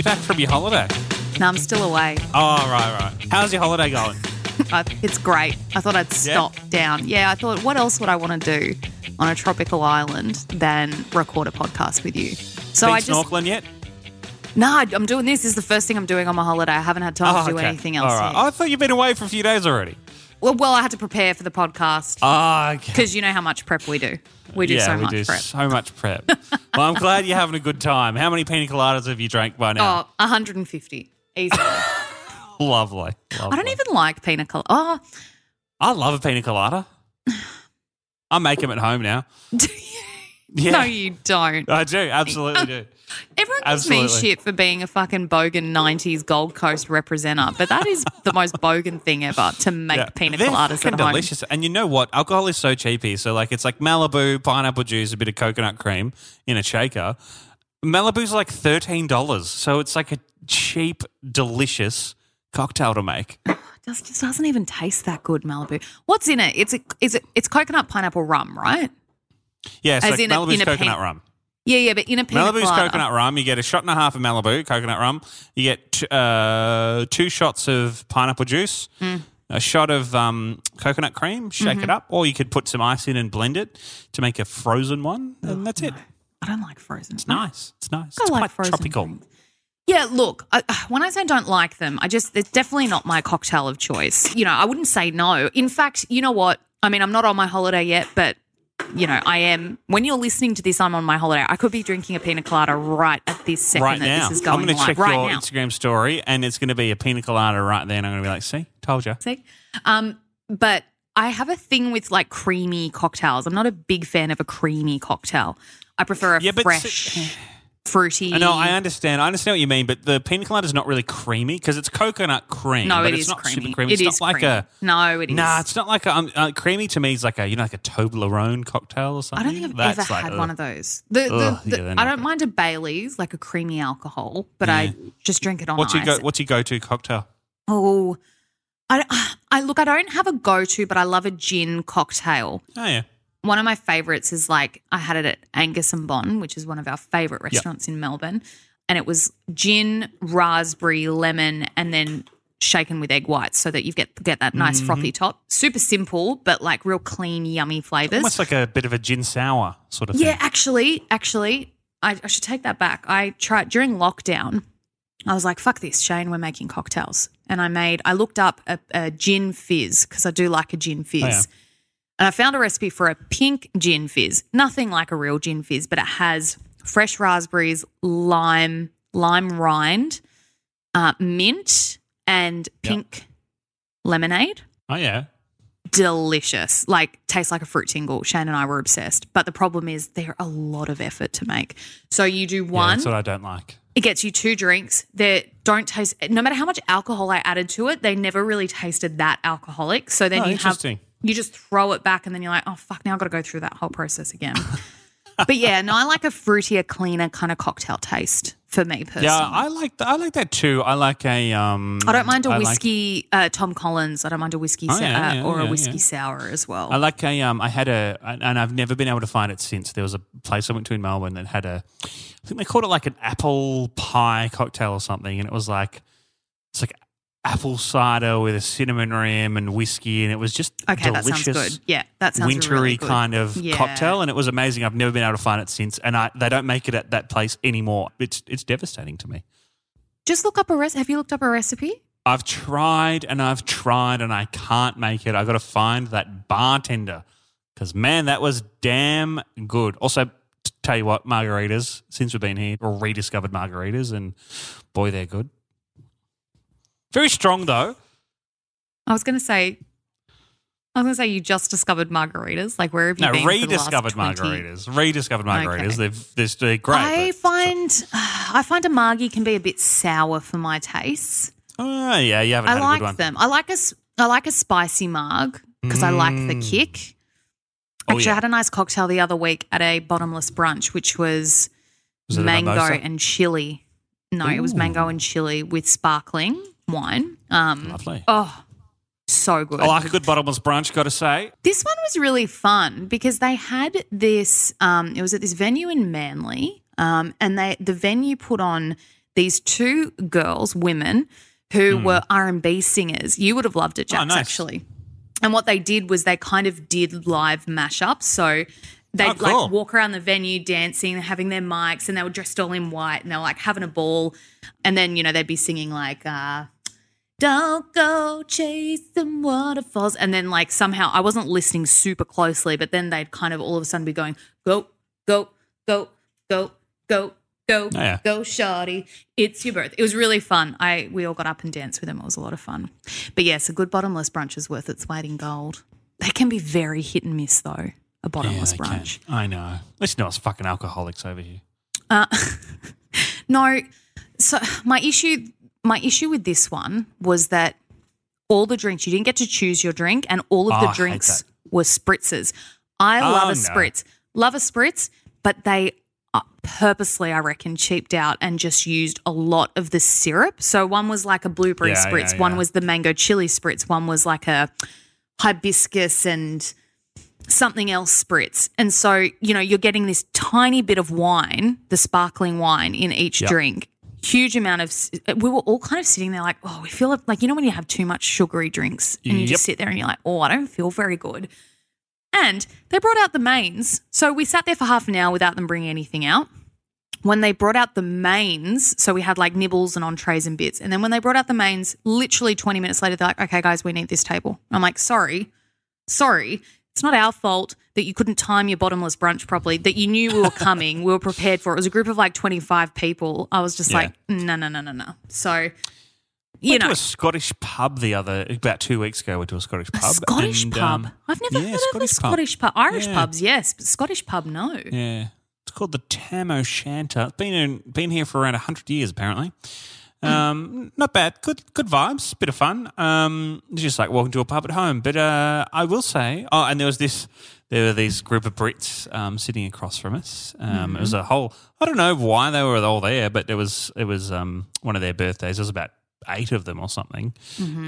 You're back. From your holiday. No, I'm still away. Oh, right, right. How's your holiday going? I, it's great. I thought I'd stop down. Yeah, I thought, what else would I want to do on a tropical island than record a podcast with you? So Been I just snorkeling yet? no, I'm doing this. This is the first thing I'm doing on my holiday. I haven't had time Oh, to do okay. anything else. All right. yet. I thought you'd been away for a few days already. Well, well, I had to prepare for the podcast Ah, okay. because you know how much prep we do. We do yeah, so we much do prep. so much prep. well, I'm glad you're having a good time. How many pina coladas have you drank by now? Oh, 150 easily. Lovely. I don't even like pina colada. Oh, I love a pina colada. I make them at home now. do you? Yeah. No, you don't. I do. Absolutely uh, do. Everyone gives me shit for being a fucking bogan 90s Gold Coast representer, but that is the most bogan thing ever to make Yeah. pina They're coladas at home. delicious. And you know what? Alcohol is so cheap here. So like it's like Malibu, pineapple juice, a bit of coconut cream in a shaker. Malibu's like thirteen dollars. So it's like a cheap, delicious cocktail to make. It just, just doesn't even taste that good, Malibu. What's in it? It's a, is it, it's coconut pineapple rum, right? Yeah, so As like in a- Malibu's in a coconut pen- rum. Yeah, yeah, but in a pina Malibu's colada. coconut rum. You get a shot and a half of Malibu coconut rum. You get t- uh, two shots of pineapple juice, Mm. a shot of um, coconut cream. Shake Mm-hmm. it up, or you could put some ice in and blend it to make a frozen one, and that's it. I don't like frozen. It's nice. It's nice. I it's like quite frozen tropical. things. Yeah, look, I, when I say don't like them, I just, it's definitely not my cocktail of choice. You know, I wouldn't say no. In fact, you know what? I mean, I'm not on my holiday yet, but, you know, I am. When you're listening to this, I'm on my holiday. I could be drinking a pina colada right at this second Right that now, this is going I'm going to check right your now. Instagram story, and it's going to be a pina colada right there, and I'm going to be like, "See, told you." See? Um, but I have a thing with like creamy cocktails. I'm not a big fan of a creamy cocktail. I prefer a Yeah, but fresh, fruity. I know, I understand. I understand what you mean, but the pina colada is not really creamy because it's coconut cream. No, but it it's is not creamy. super creamy. It it's is not like creamy. a No, it is. Nah, it's not like a um, uh, creamy to me. Is like a you know like a Toblerone cocktail or something. I don't think I've That's ever like, had ugh. one of those. The, the, Ugh, the- yeah, I don't good. mind a Bailey's, like a creamy alcohol, but Yeah. I just drink it on What's your ice. go? What's your go-to cocktail? oh, I, I look. I don't have a go-to, but I love a gin cocktail. Oh yeah, One of my favorites is like I had it at Angus and Bon, which is one of our favorite restaurants in Melbourne, and it was gin, raspberry, lemon, and then shaken with egg whites, so that you get get that Mm-hmm. nice frothy top. Super simple, but like real clean, yummy flavors. almost like a bit of a gin sour sort of thing. Yeah, thing. actually, actually, I, I should take that back. I tried during lockdown. I was like, "Fuck this, Shane. We're making cocktails." And I made. I looked up a, a gin fizz because I do like a gin fizz. Oh, yeah. And I found a recipe for a pink gin fizz. Nothing like a real gin fizz, but it has fresh raspberries, lime, lime rind, uh, mint, and pink lemonade. Oh yeah, delicious. Like tastes like a fruit tingle. Shane and I were obsessed. But the problem is they're a lot of effort to make. So you do Yeah, one, that's what I don't like. it gets you two drinks that don't taste no matter how much alcohol I added to it, they never really tasted that alcoholic. So then Oh, you have interesting. You just throw it back and then you're like, oh fuck, now I've got to go through that whole process again. but yeah, no, I like a fruitier, cleaner kind of cocktail taste for me personally. Yeah, I like th- I like that too. I like a um. I don't mind a I like- whiskey, uh, Tom Collins. I don't mind a whiskey Oh, sou- yeah, uh, or yeah, a whiskey yeah. sour as well. I like a um. I had a and I've never been able to find it since. There was a place I went to in Melbourne that had a, I think they called it like an apple pie cocktail or something, and it was like it's like apple cider with a cinnamon rim and whiskey, and it was just okay, that delicious. sounds good. Yeah, that sounds wintry really good. kind of Yeah. cocktail, and it was amazing. I've never been able to find it since, and I, they don't make it at that place anymore. It's it's devastating to me. Just look up a recipe. Have you looked up a recipe? I've tried and I've tried and I can't make it. I've got to find that bartender because man, that was damn good. Also, tell you what, margaritas. Since we've been here, rediscovered margaritas, and boy, they're good. Very strong though. I was going to say, I was going to say you just discovered margaritas. Like where have you No, been? for the last rediscovered 20 margaritas. Rediscovered margaritas. Okay. They've they're, they're great. I find I find a margie can be a bit sour for my taste. oh yeah, you haven't I had a good like them. I like a I like a spicy marg because I like the Mm. kick. Oh, Actually, yeah. I had a nice cocktail the other week at a bottomless brunch, which was, Was mango and chili. No, it was mango and chili with sparkling wine. Um, Lovely. oh, so good. I like a good bottomless brunch. Got to say. This one was really fun because they had this. Um, it was at this venue in Manly, um, and they the venue put on these two girls, women, who were R and B singers. You would have loved it, Jax, Hmm. Oh, nice. actually. And what they did was they kind of did live mashups. So they'd Oh, cool. like walk around the venue dancing, having their mics, and they were dressed all in white, and they were like having a ball. And then you know they'd be singing like. Uh, don't go chasing waterfalls. And then, like, somehow I wasn't listening super closely, but then they'd kind of all of a sudden be going, go, go, go, go, go, go, Oh, yeah. go, shawty. It's your birth. It was really fun. I We all got up and danced with them. It was a lot of fun. But yes, a good bottomless brunch is worth its weight in gold. They can be very hit and miss, though, a bottomless can. brunch. I know. You know fucking alcoholics over here. Uh, no. So my issue, my issue with this one was that all the drinks you didn't get to choose your drink, and all of Oh, the drinks were spritzes. I love Oh, a no. spritz, love a spritz, but they purposely, I reckon, cheaped out and just used a lot of the syrup. So one was like a blueberry Yeah, spritz, yeah, one yeah. was the mango chili spritz, one was like a hibiscus and something else spritz. And so, you know, you're getting this tiny bit of wine, the sparkling wine in each Yep. drink. Huge amount of, we were all kind of sitting there like, oh, we feel like, you know, when you have too much sugary drinks and you Yep. just sit there and you're like, oh, I don't feel very good. And they brought out the mains. So we sat there for half an hour without them bringing anything out. When they brought out the mains, so we had like nibbles and entrees and bits. And then when they brought out the mains, literally 20 minutes later, they're like, okay, guys, we need this table. I'm like, sorry, sorry. It's not our fault that you couldn't time your bottomless brunch properly, that you knew we were coming, we were prepared for it. It was a group of like 25 people. I was just Yeah. like, no, no, no, no, no. So, you went know, to a Scottish pub the other about two weeks ago. We went to a Scottish pub. a. Scottish and, pub. um, I've never yeah, heard of a Scottish pub. Pub. Irish Yeah. pubs, yes, but Scottish pub, no. Yeah, it's called the Tam O'Shanter. It's been in, been here for around hundred years apparently. Um, not bad. Good, good vibes. Bit of fun. Um, it's just like walking to a pub at home. But uh, I will say, oh, and there was this. There were these group of Brits um, sitting across from us. Um, It was a whole. I don't know why they were all there, but it was it was um, one of their birthdays. There was about eight of them or something.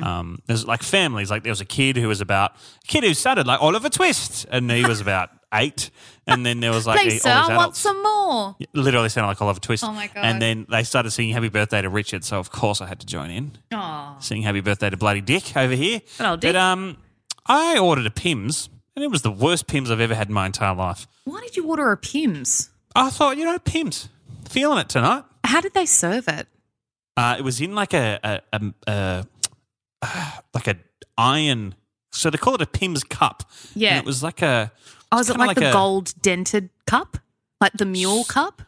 Um, there's like families. Like there was a kid who was about a kid who started like Oliver Twist, and he was about eight. And then there was like Please, the- sir, I want some more. Literally sounded like Oliver Twist. Oh my God. And then they started singing Happy Birthday to Richard, so of course I had to join in. Oh, Singing Happy Birthday to Bloody Dick over here. Old Dick. But um, I ordered a Pimm's, and it was the worst Pimm's I've ever had in my entire life. why did you order a Pimm's? I thought, you know, Pimm's, feeling it tonight. How did they serve it? Uh, it was in like a, a, a, a like a iron. So they call it a Pimm's cup. Yeah. And it was like a. Oh, is it kinda like, the a- gold dented cup? Like the mule cup?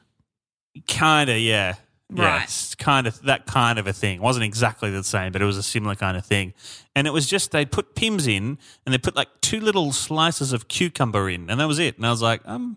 Kind of, yeah. Yeah, Right. it's kind of that kind of a thing. It wasn't exactly the same, but it was a similar kind of thing. And it was just they'd put Pimm's in and they put like two little slices of cucumber in, and that was it. And I was like, um,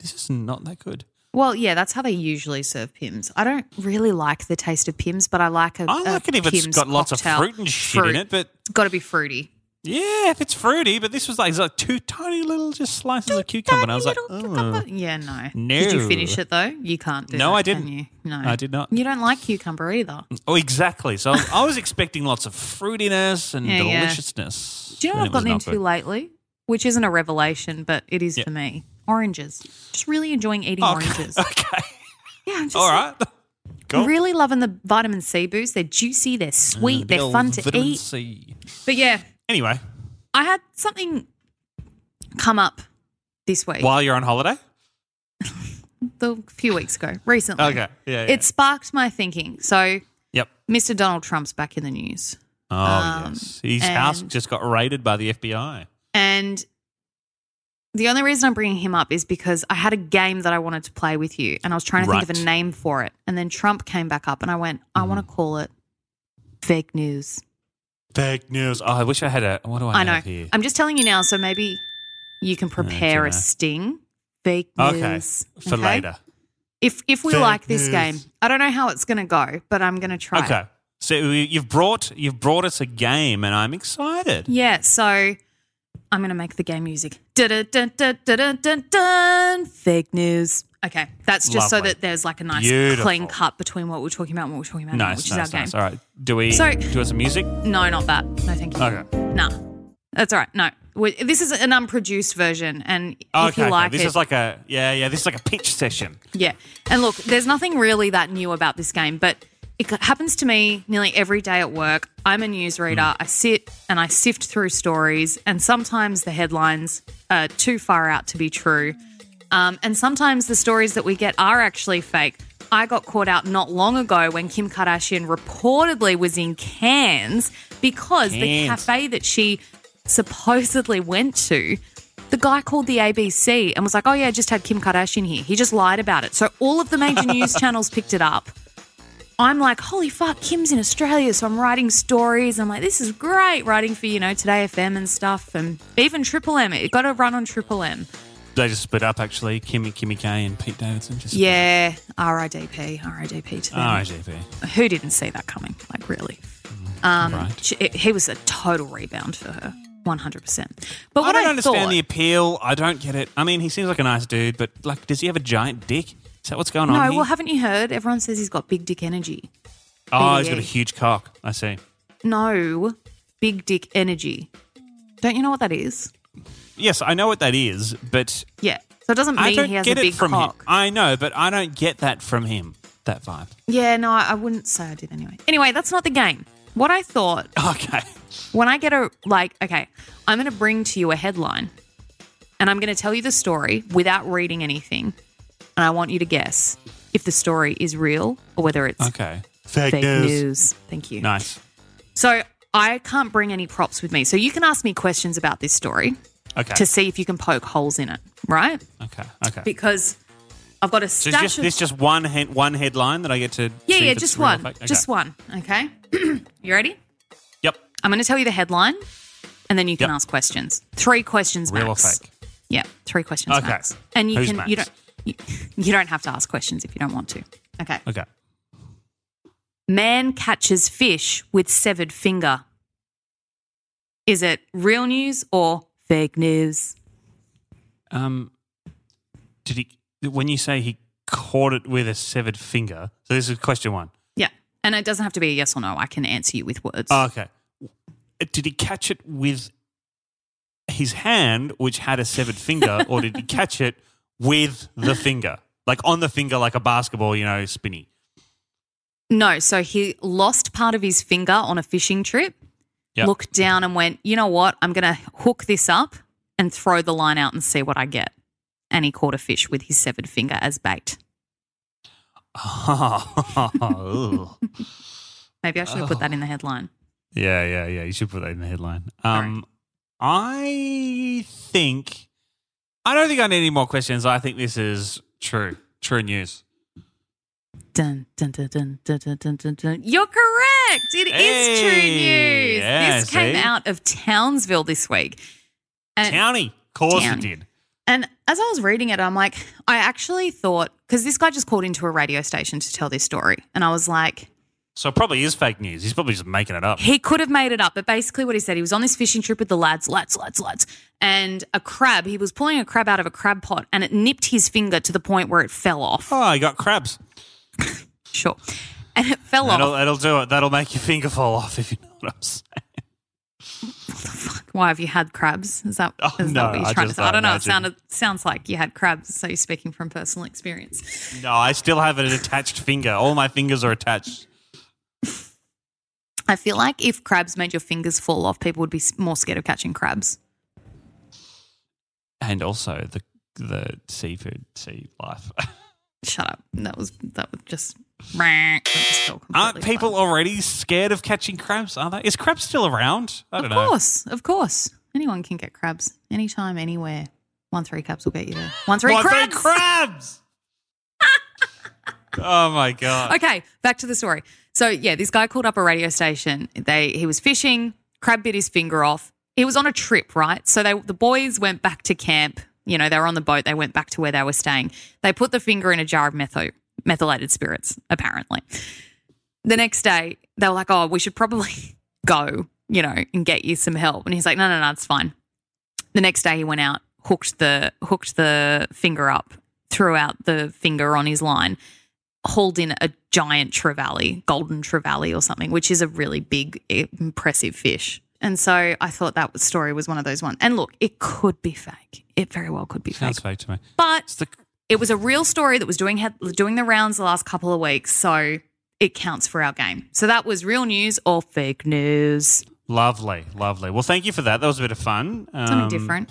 this is not that good. Well, yeah, that's how they usually serve Pimm's. I don't really like the taste of Pimm's, but I like a. I like it if it's got lots of fruit and shit in it, but It's got to be fruity. Yeah, if it's fruity, but this was like, it's like two tiny little just slices of cucumber, and I was like, Little oh. Yeah, no. No. Did you finish it though? You can't do No, that, I can didn't. you? No, I did not. You don't like cucumber either. Oh, exactly. So I was, I was expecting lots of fruitiness and Yeah, yeah. deliciousness. Do you know what I've gotten into lately? Which isn't a revelation, but it is for me. Oranges. Just really enjoying eating oranges. Okay. Yeah, I'm just All right. Cool. really loving the vitamin C boost. They're juicy, they're sweet, Mm, they're fun to vitamin eat. C. But yeah, Anyway, I had something come up this week. while you're on holiday. The few weeks ago, recently. Okay. Yeah. yeah. It sparked my thinking. So, Yep. Mr. Donald Trump's back in the news. Oh Um, yes. His house just got raided by the FBI. And the only reason I'm bringing him up is because I had a game that I wanted to play with you, and I was trying to think of a name for it. And then Trump came back up, and I went, I want to Mm-hmm. call it fake news. Fake news. Oh, I wish I had a. What do I, I know. have here? I'm just telling you now, so maybe you can prepare a sting. Fake Okay. news. For okay? later. If if we Fake like this news. game, I don't know how it's going to go, but I'm going to try. Okay. So you've brought you've brought us a game, and I'm excited. Yeah, so I'm going to make the game music. Dun, dun, dun. Fake news. Okay, that's just so that there's like a nice Beautiful. clean cut between what we're talking about and what we're talking about, now, which nice, is our nice. game. All right. Do we So- do us some music? No, not that. No, thank you. Okay. Nah, that's all right. No, we this is an unproduced version, and if Okay. you okay. like This it, is like a yeah yeah. This is like a pitch session. Yeah. And look, there's nothing really that new about this game, but it happens to me nearly every day at work. I'm a newsreader. I sit and I sift through stories, and sometimes the headlines are too far out to be true. Um, and sometimes the stories that we get are actually fake. I got caught out not long ago when Kim Kardashian reportedly was in Cairns because the cafe that she supposedly went to the guy called the ABC and was like, oh, yeah, I just had Kim Kardashian here. He just lied about it. So all of the major news channels picked it up. I'm like, holy fuck, Kim's in Australia. So I'm writing stories. I'm like, this is great. Writing for, you know, Today FM and stuff. And even Triple M. It got to run on Triple M. They just split up actually. Kimmy Kimmy K and Pete Davidson just Yeah. RIDP. RIDP to them. RIGP. Who didn't see that coming? Like, really? Um, Right. she, he was a total rebound for her. 100%. But I what don't I, understand thought, the appeal. I don't get it. I mean, he seems like a nice dude, but like, does he have a giant dick? Is that what's going on No, here? well, haven't you heard? Everyone says he's got big dick energy. oh, he's got a huge cock. I see. No, big dick energy. Don't you know what that is? Yes, I know what that is, but Yeah. So it doesn't I mean don't he has get a it big from cock. him. I know, but I don't get that from him. That vibe. Yeah, no, I I wouldn't say I did anyway. Anyway, that's not the game. What I thought Okay. when I get a like, okay, I'm going to bring to you a headline, and I'm going to tell you the story without reading anything, and I want you to guess if the story is real or whether it's Okay. Fake, fake news. Thank you. Nice. So I can't bring any props with me, so you can ask me questions about this story Okay. to see if you can poke holes in it, right? okay. Okay. Because I've got a So stash is just, of this just one he- one headline that I get to yeah, see yeah, if it's just real or one, fake? Okay. just one. Okay, you ready? Yep. I'm going to tell you the headline, and then you can Yep. ask questions. Three questions Real or max. fake? Yeah, three questions Okay. max. And you Who's can you max? don't you, don't have to ask questions if you don't want to. Okay. Okay. Man catches fish with severed finger. Is it real news or fake news? Um, did he? When you say he caught it with a severed finger, so this is question one. Yeah. And it doesn't have to be a yes or no. I can answer you with words. Oh, okay. Did he catch it with his hand, which had a severed finger, or did he catch it with the finger, like on the finger, like a basketball, you know, spinny? No, so he lost part of his finger on a fishing trip, Yep. looked down and went, you know what? I'm going to hook this up and throw the line out and see what I get. And he caught a fish with his severed finger as bait. Oh, Maybe I should have put that in the headline. yeah, yeah, yeah. You should put that in the headline. Um, I think I don't think I need any more questions. I think this is true, true news. Dun, dun, dun, dun, dun, dun, dun, dun. You're correct. It hey, is true news. Yeah, this see? came out of Townsville this week. And Of course it did. And as I was reading it, I'm like, I actually thought, because this guy just called into a radio station to tell this story. And I was like, so it probably is fake news. He's probably just making it up. He could have made it up, but basically what he said, he was on this fishing trip with the lads, lads, lads, lads, and a crab, he was pulling a crab out of a crab pot and it nipped his finger to the point where it fell off. Oh, I got crabs. Sure. And it fell That'll, off. that'll do it. That'll make your finger fall off if you know what I'm saying. Why have you had crabs? Is that, Oh, is that no, what you're I trying to say? I don't know. It sounded, sounds like you had crabs, so you're speaking from personal experience. No, I still have an attached finger. All my fingers are attached. I feel like if crabs made your fingers fall off, people would be more scared of catching crabs. And also the the seafood, sea life. Shut up. That was that was just. that Aren't people flat. already scared of catching crabs? Are they? Is crabs still around? I don't of know. course, of course. Anyone can get crabs anytime, anywhere. One three crabs will get you there. One three One, crabs. Three crabs. oh my god! Okay, back to the story. So yeah, this guy called up a radio station. They he was fishing, crab bit his finger off. He was on a trip, right? So they the boys went back to camp. You know, they were on the boat. They went back to where they were staying. They put the finger in a jar of metho, methylated spirits, apparently. The next day, they were like, "Oh, we should probably go, you know, and get you some help." And he's like, "No, no, no, it's fine." The next day, he went out, hooked the hooked the finger up, threw out the finger on his line, hauled in a giant trevally, golden trevally or something, which is a really big, impressive fish. And so I thought that story was one of those ones. And look, it could be fake. It very well could be fake. Sounds fake. fake to me. But the it was a real story that was doing doing the rounds the last couple of weeks, so it counts for our game. So that was real news or fake news. lovely, lovely. Well, thank you for that. That was a bit of fun. Something Um, different.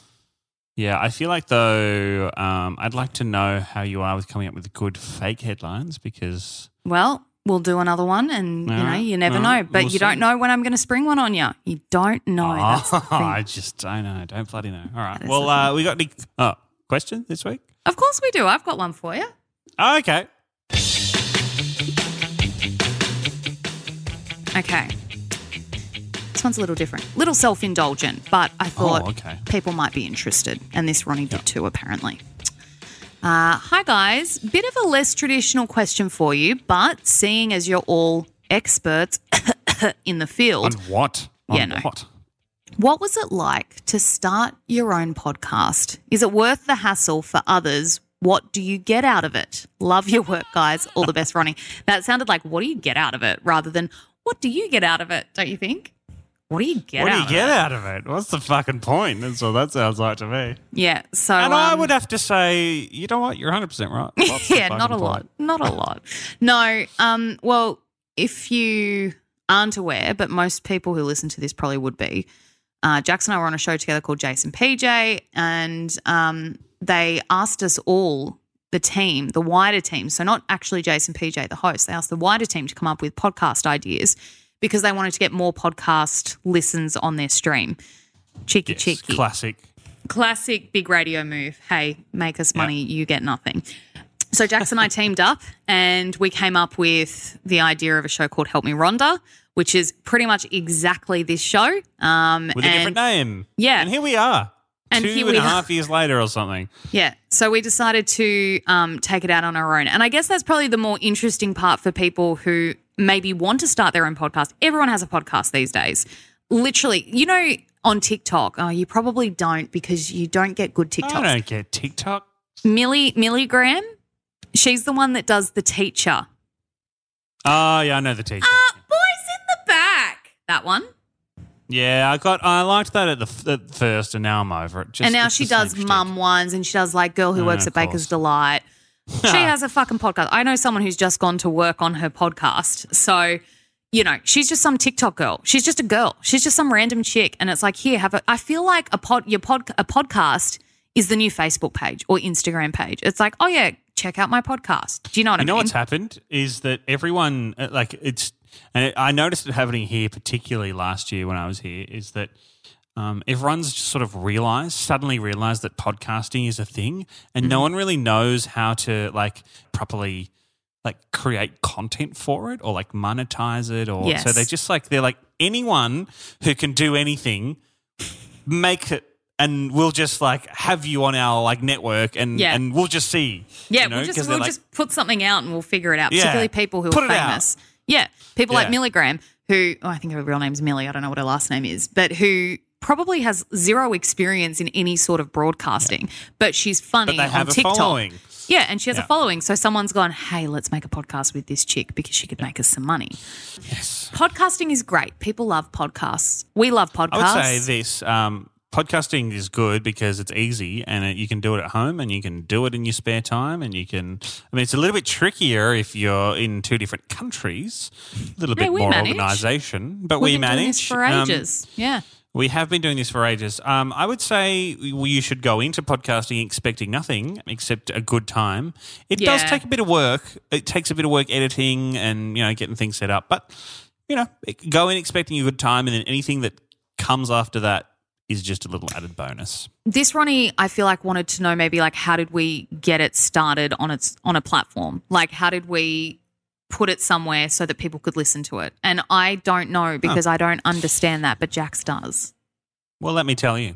Yeah, I feel like though um, I'd like to know how you are with coming up with good fake headlines because Well, we'll do another one, and you know, you never know. But we'll you don't see. know when I'm going to spring one on you. You don't know. Oh. I just don't know. Don't bloody know. All right. Well, uh, we got any oh, question this week? Of course we do. I've got one for you. Oh, okay. Okay. This one's a little different, little self indulgent, but I thought Oh, okay. people might be interested. And this Ronnie did too, apparently. Uh, hi, guys. Bit of a less traditional question for you, but seeing as you're all experts in the On field, what? On Yeah, no. what? what was it like to start your own podcast? Is it worth the hassle for others? What do you get out of it? Love your work, guys. All the best, Ronnie. That sounded like, what do you get out of it rather than, what do you get out of it? Don't you think? What do you get What do out you of get it? out of it? What's the fucking point? That's what that sounds like to me. Yeah. So, and I um, would have to say, you know what? You're 100% right. What's yeah, not a fucking lot. Not a lot. No. Um, well, if you aren't aware, but most people who listen to this probably would be, uh, Jackson and I were on a show together called Jase and PJ, and um, they asked us all, the team, the wider team, so not actually Jase and PJ, the host, they asked the wider team to come up with podcast ideas because they wanted to get more podcast listens on their stream. Cheeky, Yes, cheeky classic. classic big radio move. Hey, make us money, you get nothing. So Jackson and I teamed up and we came up with the idea of a show called Help Me Rhonda, which is pretty much exactly this show. Um, With a and- different name. Yeah. And here we are. And Two and a half years later or something. Yeah. So we decided to um, take it out on our own. And I guess that's probably the more interesting part for people who maybe want to start their own podcast. Everyone has a podcast these days. Literally, you know, on TikTok, oh, you probably don't because you don't get good TikToks. I don't get TikTok. Millie Milligram, she's the one that does the teacher. Oh, yeah, I know the teacher. Uh, boys in the back. That one. yeah, I got. I liked that at the f- at first, and now I'm over it. Just, and now she does mum ones and she does like girl who works at Baker's. Delight. She has a fucking podcast. I know someone who's just gone to work on her podcast. So, you know, she's just some TikTok girl. She's just a girl. She's just some random chick. And it's like, here, have a I feel like a pod your pod a podcast is the new Facebook page or Instagram page. It's like, oh yeah, check out my podcast. Do you know what You I know mean? what's happened is that everyone uh, like it's, and it, I noticed it happening here, particularly last year when I was here, is that um, everyone's just sort of realized, suddenly realized that podcasting is a thing, and Mm-hmm. no one really knows how to like properly like create content for it or like monetize it or so Yes. they just like they're like anyone who can do anything make it and we'll just like have you on our like network and Yeah. and we'll just see Yeah, you know, we'll just they're we'll like, just put something out and we'll figure it out. Yeah. Particularly people who are it out. famous. Yeah, people like Yeah. Milligram, who oh, I think her real name's Millie. I don't know what her last name is, but who probably has zero experience in any sort of broadcasting, but she's funny but they have on a TikTok. following Yeah, and she has Yeah. a following. So someone's gone, hey, let's make a podcast with this chick because she could make us some money. yes Podcasting is great. People love podcasts. We love podcasts. I would say this um, podcasting is good because it's easy and it, you can do it at home and you can do it in your spare time and you can. I mean, it's a little bit trickier if you're in two different countries, a little Hey, bit more manage. organisation, but We've we manage for Um, ages. yeah. We have been doing this for ages. Um, I would say you should go into podcasting expecting nothing except a good time. It does take a bit of work. It takes a bit of work editing and you know getting things set up, but you know go in expecting a good time, and then anything that comes after that is just a little added bonus. this Ronnie, I feel like wanted to know maybe like how did we get it started on its on a platform? Like how did we put it somewhere so that people could listen to it? And I don't know because I don't understand that, but Jax does. Well, let me tell you,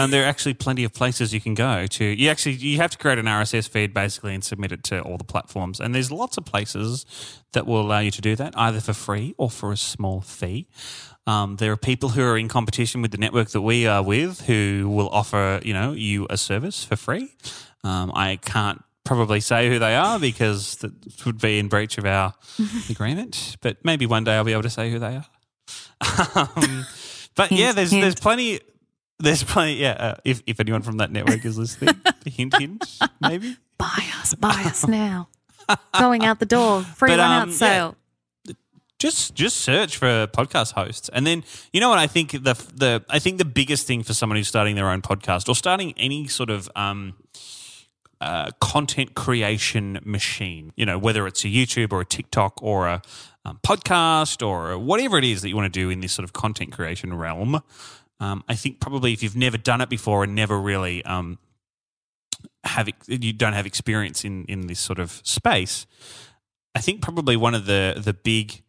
um, there are actually plenty of places you can go to. You actually you have to create an RSS feed basically and submit it to all the platforms. And there's lots of places that will allow you to do that, either for free or for a small fee. Um, there are people who are in competition with the network that we are with who will offer you know you a service for free. Um, I can't probably say who they are because that would be in breach of our agreement. But maybe one day I'll be able to say who they are. um, but yeah, Hint, there's there's hint. plenty. There's plenty. Yeah, uh, if if anyone from that network is listening, hint hint, maybe. Buy us, buy us now. Going out the door, free But, run um, out yeah. sale. Just just search for podcast hosts, and then you know what I think the the I think the biggest thing for someone who's starting their own podcast or starting any sort of um, uh, content creation machine, you know, whether it's a YouTube or a TikTok or a um, podcast or whatever it is that you want to do in this sort of content creation realm. Um, I think probably if you've never done it before and never really um, have you don't have experience in in this sort of space, I think probably one of the the big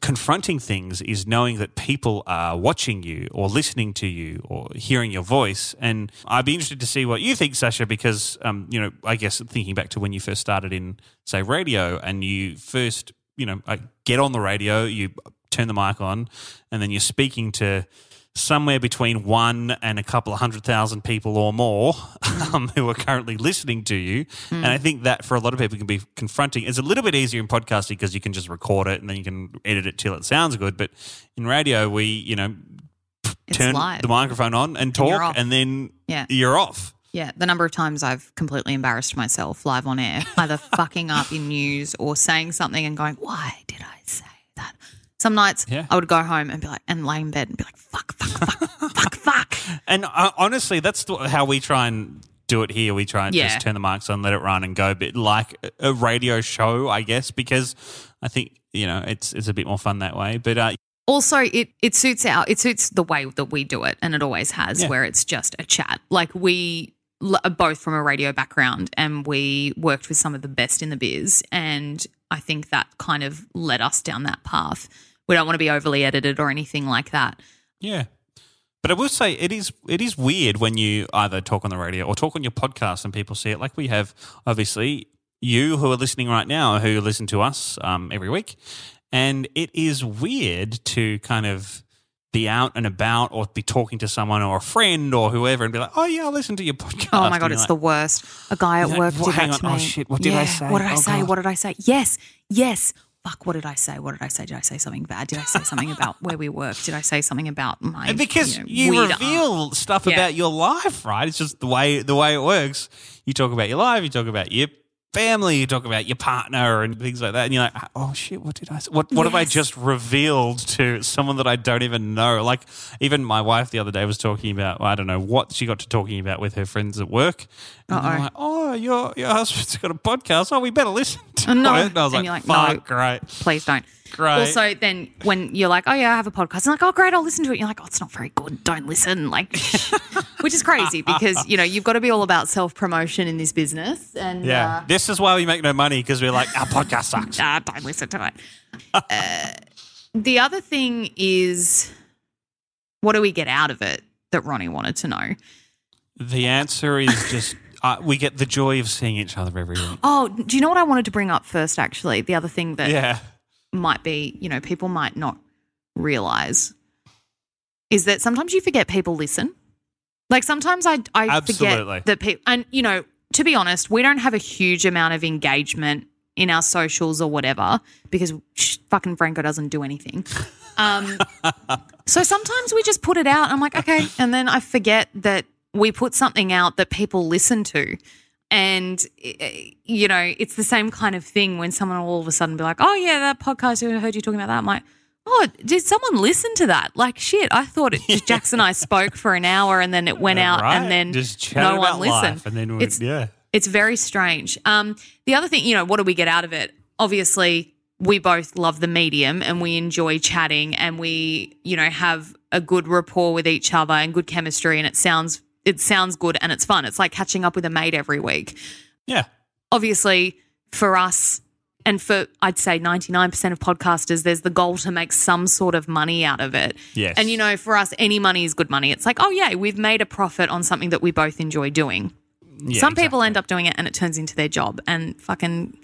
confronting things is knowing that people are watching you or listening to you or hearing your voice. And I'd be interested to see what you think, Sacha, because um, you know, I guess thinking back to when you first started in say radio and you first, you know, get on the radio, you turn the mic on, and then you're speaking to somewhere between one and a couple of hundred thousand people or more um, who are currently listening to you. And I think that for a lot of people can be confronting. It's a little bit easier in podcasting because you can just record it and then you can edit it till it sounds good. But in radio, we, you know, It's turn live. the microphone on and talk off. and then Yeah. you're off. Yeah, the number of times I've completely embarrassed myself live on air, either fucking up in news or saying something and going, "Why did I say that?" Some nights Yeah. I would go home and be like, and lay in bed and be like, "Fuck, fuck, fuck, fuck, fuck." And uh, honestly, that's how we try and do it here. We try and Yeah. just turn the mics on, let it run, and go a bit like a- radio show, I guess, because I think you know it's it's a bit more fun that way. But uh, Also, it it suits our it suits the way that we do it, and it always has, Yeah. where it's just a chat. Like we both from a radio background, and we worked with some of the best in the biz, and I think that kind of led us down that path. We don't want to be overly edited or anything like that. Yeah. But I will say it is it is weird when you either talk on the radio or talk on your podcast and people see it. Like we have obviously you who are listening right now who listen to us um, every week, and it is weird to kind of be out and about or be talking to someone or a friend or whoever and be like, oh yeah, I listen to your podcast. Oh my god, it's like, the worst. A guy at Yeah, work well, did hang that to on. me. Oh, shit, what did I say? What did I Oh, say? God. What did I say? Yes, yes. Fuck. What did I say? What did I say? Did I say something bad? Did I say something about where we work? Did I say something about my? Because you, know, you, reveal aunt? stuff Yeah. about your life, right? It's just the way the way it works. You talk about your life, you talk about your family, you talk about your partner and things like that, and you're like, oh shit, what did I? Say? What what have I just revealed to someone that I don't even know? Like even my wife the other day was talking about I don't know what she got to talking about with her friends at work. And. I'm like, oh, your your husband's got a podcast. Oh, we better listen to Oh, no. it. And I was And like, like, fuck, no. great. Please don't. Great. Also, then when you're like, oh yeah, I have a podcast, I'm like, oh great, I'll listen to it. You're like, oh, it's not very good. Don't listen. Like, which is crazy because you know you've got to be all about self promotion in this business. And Yeah. uh, this is why we make no money because we're like, our podcast sucks. uh, don't listen to it. uh, the other thing is, what do we get out of it? That Ronnie wanted to know. The answer is just uh, we get the joy of seeing each other every week. Oh, do you know what I wanted to bring up first? Actually, the other thing that Yeah. might be, you know, people might not realize is that sometimes you forget people listen. Like sometimes I, I Absolutely. forget that people, and you know, to be honest, we don't have a huge amount of engagement in our socials or whatever because sh- fucking Franco doesn't do anything. Um, so sometimes we just put it out. I'm like, okay, and then I forget that we put something out that people listen to. And, eh, you know, it's the same kind of thing when someone will all of a sudden be like, oh, yeah, that podcast, I heard you talking about that. I'm like, oh, did someone listen to that? Like, shit, I thought it just Jackson and I spoke for an hour and then it went out Right. and then just no about one listened. life, and then It's- yeah. It's very strange. Um, the other thing, you know, what do we get out of it? Obviously, we both love the medium and we enjoy chatting and we, you know, have a good rapport with each other and good chemistry and it sounds it sounds good and it's fun. It's like catching up with a mate every week. Yeah. Obviously, for us and for I'd say 99% of podcasters, there's the goal to make some sort of money out of it. Yes. And you know, for us, any money is good money. It's like, oh yeah, we've made a profit on something that we both enjoy doing. Yeah, Some people end up doing it and it turns into their job and fucking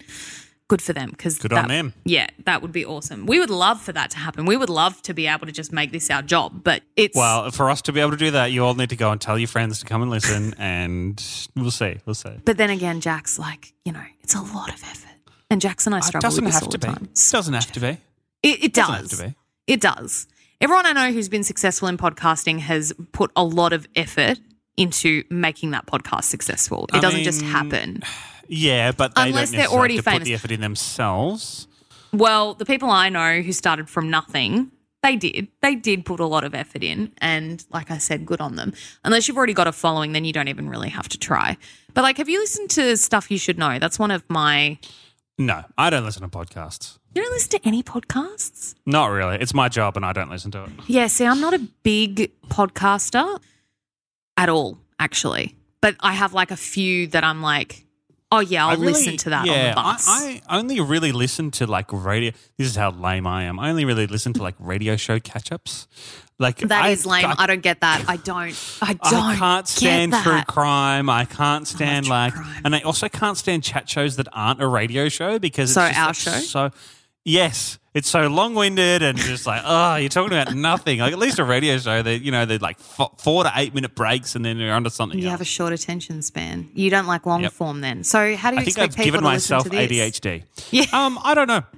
good for them because Good on them. Yeah, that would be awesome. We would love for that to happen. We would love to be able to just make this our job, but it's Well, for us to be able to do that, you all need to go and tell your friends to come and listen, and we'll see. We'll see. but then again, Jack's like, you know, it's a lot of effort. And Jackson and I struggle doesn't with this have all to the be. time. It doesn't have to be. It, it Doesn't have to be. It does. Everyone I know who's been successful in podcasting has put a lot of effort into making that podcast successful. It I doesn't just happen. Yeah, but they Unless they're already famous. put the effort in themselves. Well, the people I know who started from nothing, they did. They did put a lot of effort in. And like I said, good on them. Unless you've already got a following, then you don't even really have to try. But like, have you listened to Stuff You Should Know? That's one of my. No, I don't listen to podcasts. You don't listen to any podcasts? Not really. It's my job, and I don't listen to it. Yeah, see, I'm not a big podcaster at all, actually. But I have like a few that I'm like, oh, yeah, I'll really- listen to that yeah, on the bus. I, I only really listen to like radio. This is how lame I am. I only really listen to like radio show catch ups. Like That I, is lame. I, I, don't get that. I don't. I don't. I can't stand true crime. I can't stand like, crime. and I also can't stand chat shows that aren't a radio show because it's So just, our like, show? So yes, it's so long winded and just like oh, you're talking about nothing. Like at least a radio show, they you know they're like f- four to eight minute breaks and then they're onto something. You else. have a short attention span. You don't like long Yep. form then. So how do you I think expect I've people given to listen myself to this? ADHD. Yeah. Um, I don't know.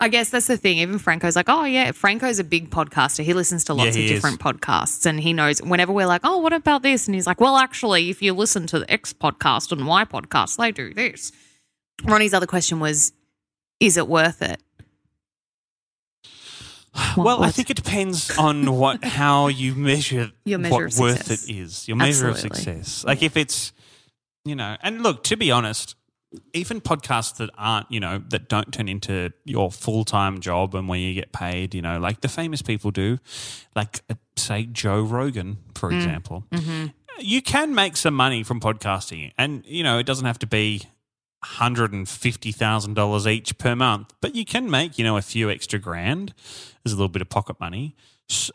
I guess that's the thing. Even Franco's like, oh yeah, Franco's a big podcaster. He listens to lots Yeah, of he is. different podcasts, and he knows whenever we're like, oh, what about this? And he's like, well, actually, if you listen to the X podcast and Y podcast, they do this. Ronnie's other question was, is it worth it? What well, I think it depends on what how you measure, Your measure what worth it is. Your measure Absolutely. of success. Like if it's you know, and look, to be honest, even podcasts that aren't, you know, that don't turn into your full time job and where you get paid, you know, like the famous people do, like uh, say Joe Rogan, for Mm. example. Mm-hmm. You can make some money from podcasting, and you know, it doesn't have to be hundred and fifty thousand dollars each per month, but you can make you know a few extra grand. There's a little bit of pocket money.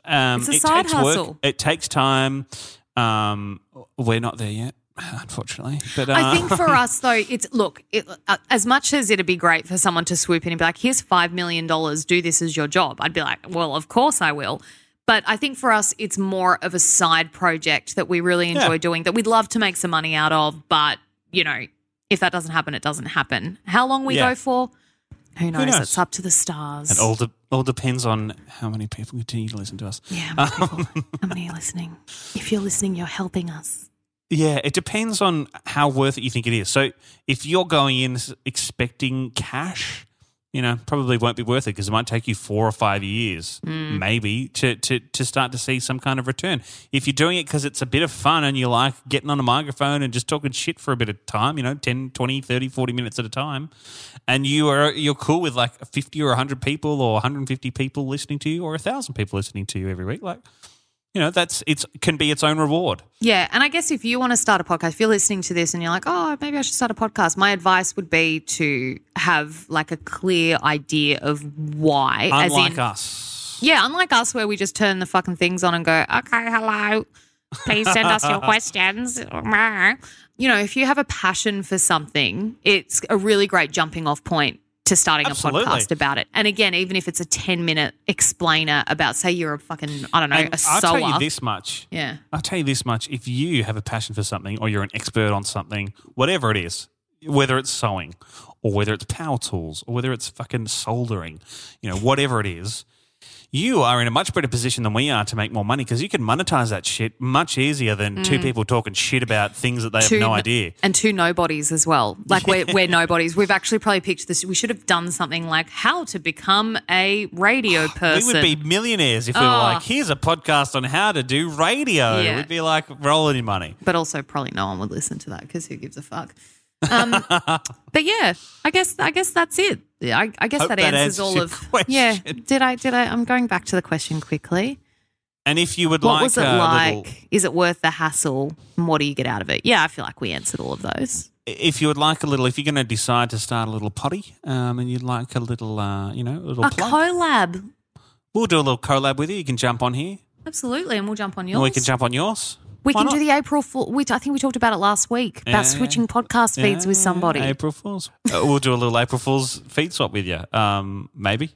Um, It's a it side takes hustle. work. It takes time. Um, we're not there yet, unfortunately. But uh, I think for us though, it's look it, uh, as much as it'd be great for someone to swoop in and be like, "Here's five million dollars, do this as your job." I'd be like, "Well, of course I will." But I think for us, it's more of a side project that we really enjoy Yeah. doing that we'd love to make some money out of. But you know, if that doesn't happen, it doesn't happen. How long we Yeah. go for? Who knows? knows? It's up to the stars. it all de- all depends on how many people continue to listen to us. yeah, how many, people, um, how many are listening? If you're listening, you're helping us. Yeah, it depends on how worth it you think it is. So if you're going in s- expecting cash, you know, probably won't be worth it because it might take you four or five years, mm. maybe, to, to, to start to see some kind of return. If you're doing it because it's a bit of fun and you like getting on a microphone and just talking shit for a bit of time, you know, 10, 20, 30, 40 minutes at a time, and you are you're cool with like 50 or 100 people or 150 people listening to you or 1,000 people listening to you every week, like You know, that's it's can be its own reward. Yeah, and I guess if you want to start a podcast, if you're listening to this and you're like, oh, maybe I should start a podcast, my advice would be to have like a clear idea of why. as Unlike in, us. Yeah, unlike us where we just turn the fucking things on and go, okay, hello, please send us your questions. You know, if you have a passion for something, it's a really great jumping off point to starting Absolutely. a podcast about it. And again, even if it's a 10 minute explainer about, say, you're a fucking, I don't know, And a I'll tell you this much. Yeah. I'll tell you this much. If you have a passion for something or you're an expert on something, whatever it is, whether it's sewing or whether it's power tools or whether it's fucking soldering, you know, whatever it is, you are in a much better position than we are to make more money because you can monetize that shit much easier than two people talking shit about things that they have Mm. No idea. And two nobodies as well. Like we're, we're nobodies. We've actually probably picked this. We should have done something like how to become a radio person. We would be millionaires if we were Oh. like, here's a podcast on how to do radio. Yeah. We'd be like rolling in money. but also probably no one would listen to that because who gives a fuck. Um, but yeah, I guess I guess that's it. I, I guess that, that answers answers all of. question. Yeah, did I? Did I? I'm going back to the question quickly. And if you would like What like was it like? little Is it worth the hassle? And what do you get out of it? Yeah, I feel like we answered all of those. if you would like a little, if you're going to decide to start a little potty, um, and you'd like a little, uh, you know, a little A plug, collab, we'll do a little collab with you. You can jump on here, absolutely, and we'll jump on yours. and we can jump on yours. We Why can not? do the April Fool. We, I think we talked about it last week about Yeah, switching podcast feeds with somebody. April Fools. Uh, we'll do a little April Fools feed swap with you. Um, maybe,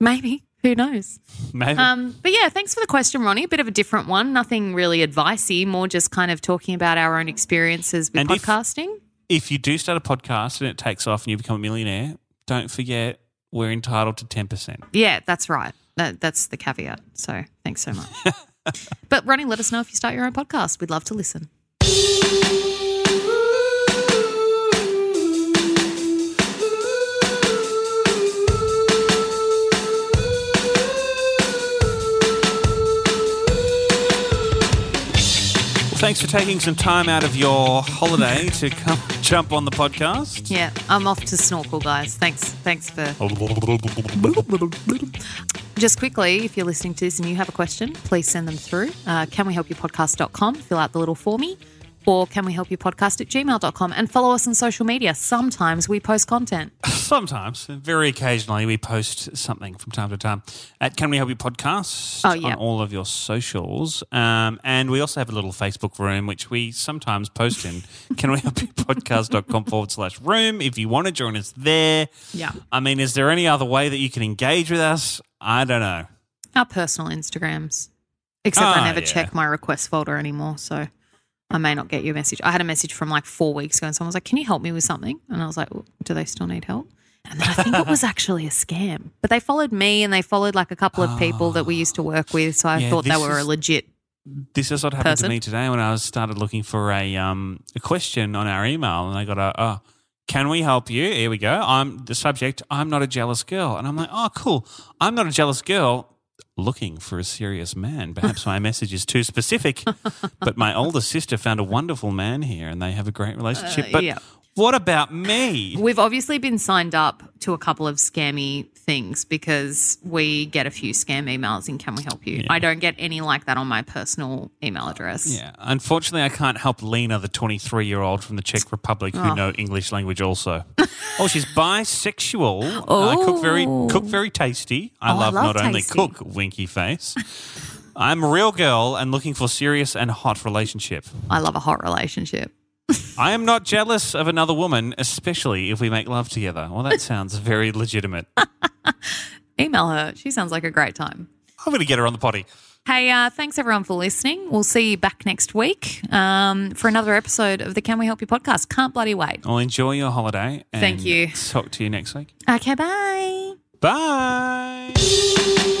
Maybe. Who knows? maybe. Um, but yeah, thanks for the question, Ronnie. A bit of a different one. Nothing really advicey, more just kind of talking about our own experiences with And if- podcasting. if you do start a podcast and it takes off and you become a millionaire, don't forget we're entitled to ten percent. yeah, that's right. That, that's the caveat. So thanks so much. but Ronnie, let us know if you start your own podcast. We'd love to listen. Thanks for taking some time out of your holiday to come jump on the podcast. Yeah, I'm off to snorkel, guys. Thanks. Thanks for Just quickly, if you're listening to this and you have a question, please send them through. Uh, podcast.com, fill out the little formy, or can we help you podcast at gmail.com and follow us on social media. Sometimes we post content. Sometimes, very occasionally, we post something from time to time at Can We Help You Podcast Oh, yeah. on all of your socials. Um, and we also have a little Facebook room, which we sometimes post in. Can We Help You Podcast.com forward slash room. If you want to join us there. Yeah. I mean, is there any other way that you can engage with us? I don't know. Our personal Instagrams. Except Ah, I never yeah. check my request folder anymore, so I may not get your message. I had a message from like four weeks ago and someone was like, Can you help me with something? And I was like, "Oh, Do they still need help? And then I think it was actually a scam. But they followed me and they followed like a couple of people that we used to work with. So I Yeah, thought they were a legit. This is what happened Person? to me today when I was started looking for a um a question on our email, and I got a oh, can we help you? Here we go. I'm the subject. I'm not a jealous girl, and I'm like, oh, cool. I'm not a jealous girl. Looking for a serious man. Perhaps my message is too specific, but my older sister found a wonderful man here, and they have a great relationship. Uh, but yeah. what about me? We've obviously been signed up to a couple of scammy things because we get a few scam emails and Can We Help You? I don't get any like that on my personal email address. Yeah, unfortunately, I can't help Lena, the 23 year old from the Czech Republic, who Oh. know English language also. oh, she's bisexual. I cook very Oh. cook very tasty. I Oh, I love, love not only cook, winky face. I'm a real girl and looking for serious and hot relationship. I love a hot relationship. I am not jealous of another woman, especially if we make love together. Well, that sounds very legitimate. Email her. She sounds like a great time. I'm going to get her on the potty. Hey, uh, thanks everyone for listening. We'll see you back next week um, for another episode of the Can We Help You podcast. Can't bloody wait. Well, enjoy your holiday. And Thank you. Talk to you next week. Okay, bye. Bye.